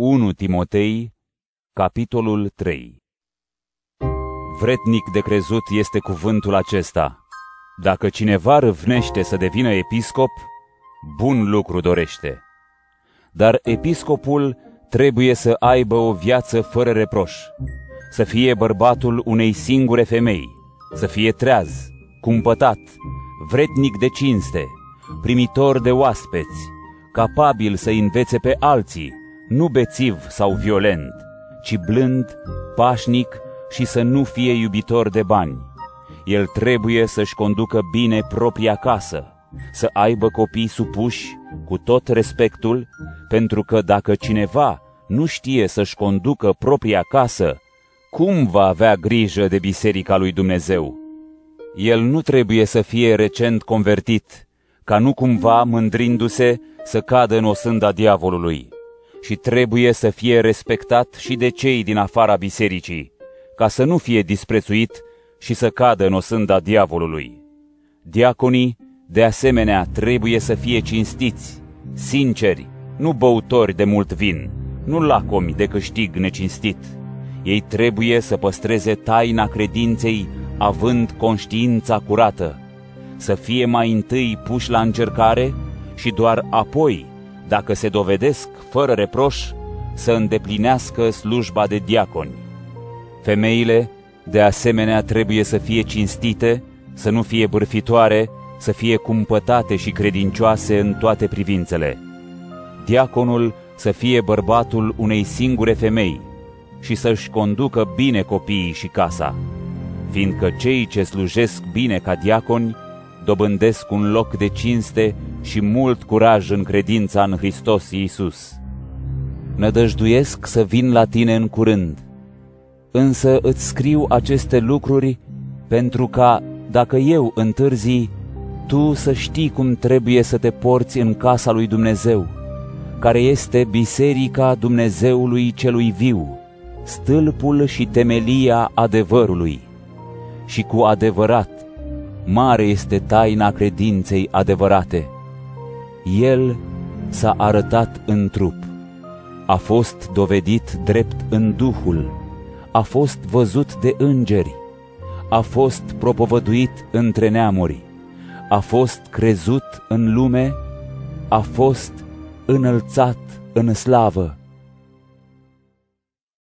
1 Timotei, capitolul 3 Vretnic de crezut este cuvântul acesta. Dacă cineva râvnește să devină episcop, bun lucru dorește. Dar episcopul trebuie să aibă o viață fără reproș, să fie bărbatul unei singure femei, să fie treaz, cumpătat, vretnic de cinste, primitor de oaspeți, capabil să învețe pe alții, nu bețiv sau violent, ci blând, pașnic și să nu fie iubitor de bani. El trebuie să-și conducă bine propria casă, să aibă copii supuși cu tot respectul, pentru că dacă cineva nu știe să-și conducă propria casă, cum va avea grijă de biserica lui Dumnezeu? El nu trebuie să fie recent convertit, ca nu cumva mândrindu-se să cadă în osânda diavolului și trebuie să fie respectat și de cei din afara bisericii, ca să nu fie disprețuit și să cadă în osânda diavolului. Diaconii, de asemenea, trebuie să fie cinstiți, sinceri, nu băutori de mult vin, nu lacomi de câștig necinstit. Ei trebuie să păstreze taina credinței având conștiința curată, să fie mai întâi puși la încercare și doar apoi, dacă se dovedesc fără reproș, să îndeplinească slujba de diaconi. Femeile, de asemenea, trebuie să fie cinstite, să nu fie bârfitoare, să fie cumpătate și credincioase în toate privințele. Diaconul să fie bărbatul unei singure femei și să-și conducă bine copiii și casa, fiindcă cei ce slujesc bine ca diaconi dobândesc un loc de cinste și mult curaj în credința în Hristos Iisus. Nădăjduiesc să vin la tine în curând, însă îți scriu aceste lucruri pentru ca, dacă eu întârzi, tu să știi cum trebuie să te porți în casa lui Dumnezeu, care este biserica Dumnezeului celui viu, stâlpul și temelia adevărului. Și cu adevărat, mare este taina credinței adevărate. El s-a arătat în trup, a fost dovedit drept în Duhul, a fost văzut de îngeri, a fost propovăduit între neamuri, a fost crezut în lume, a fost înălțat în slavă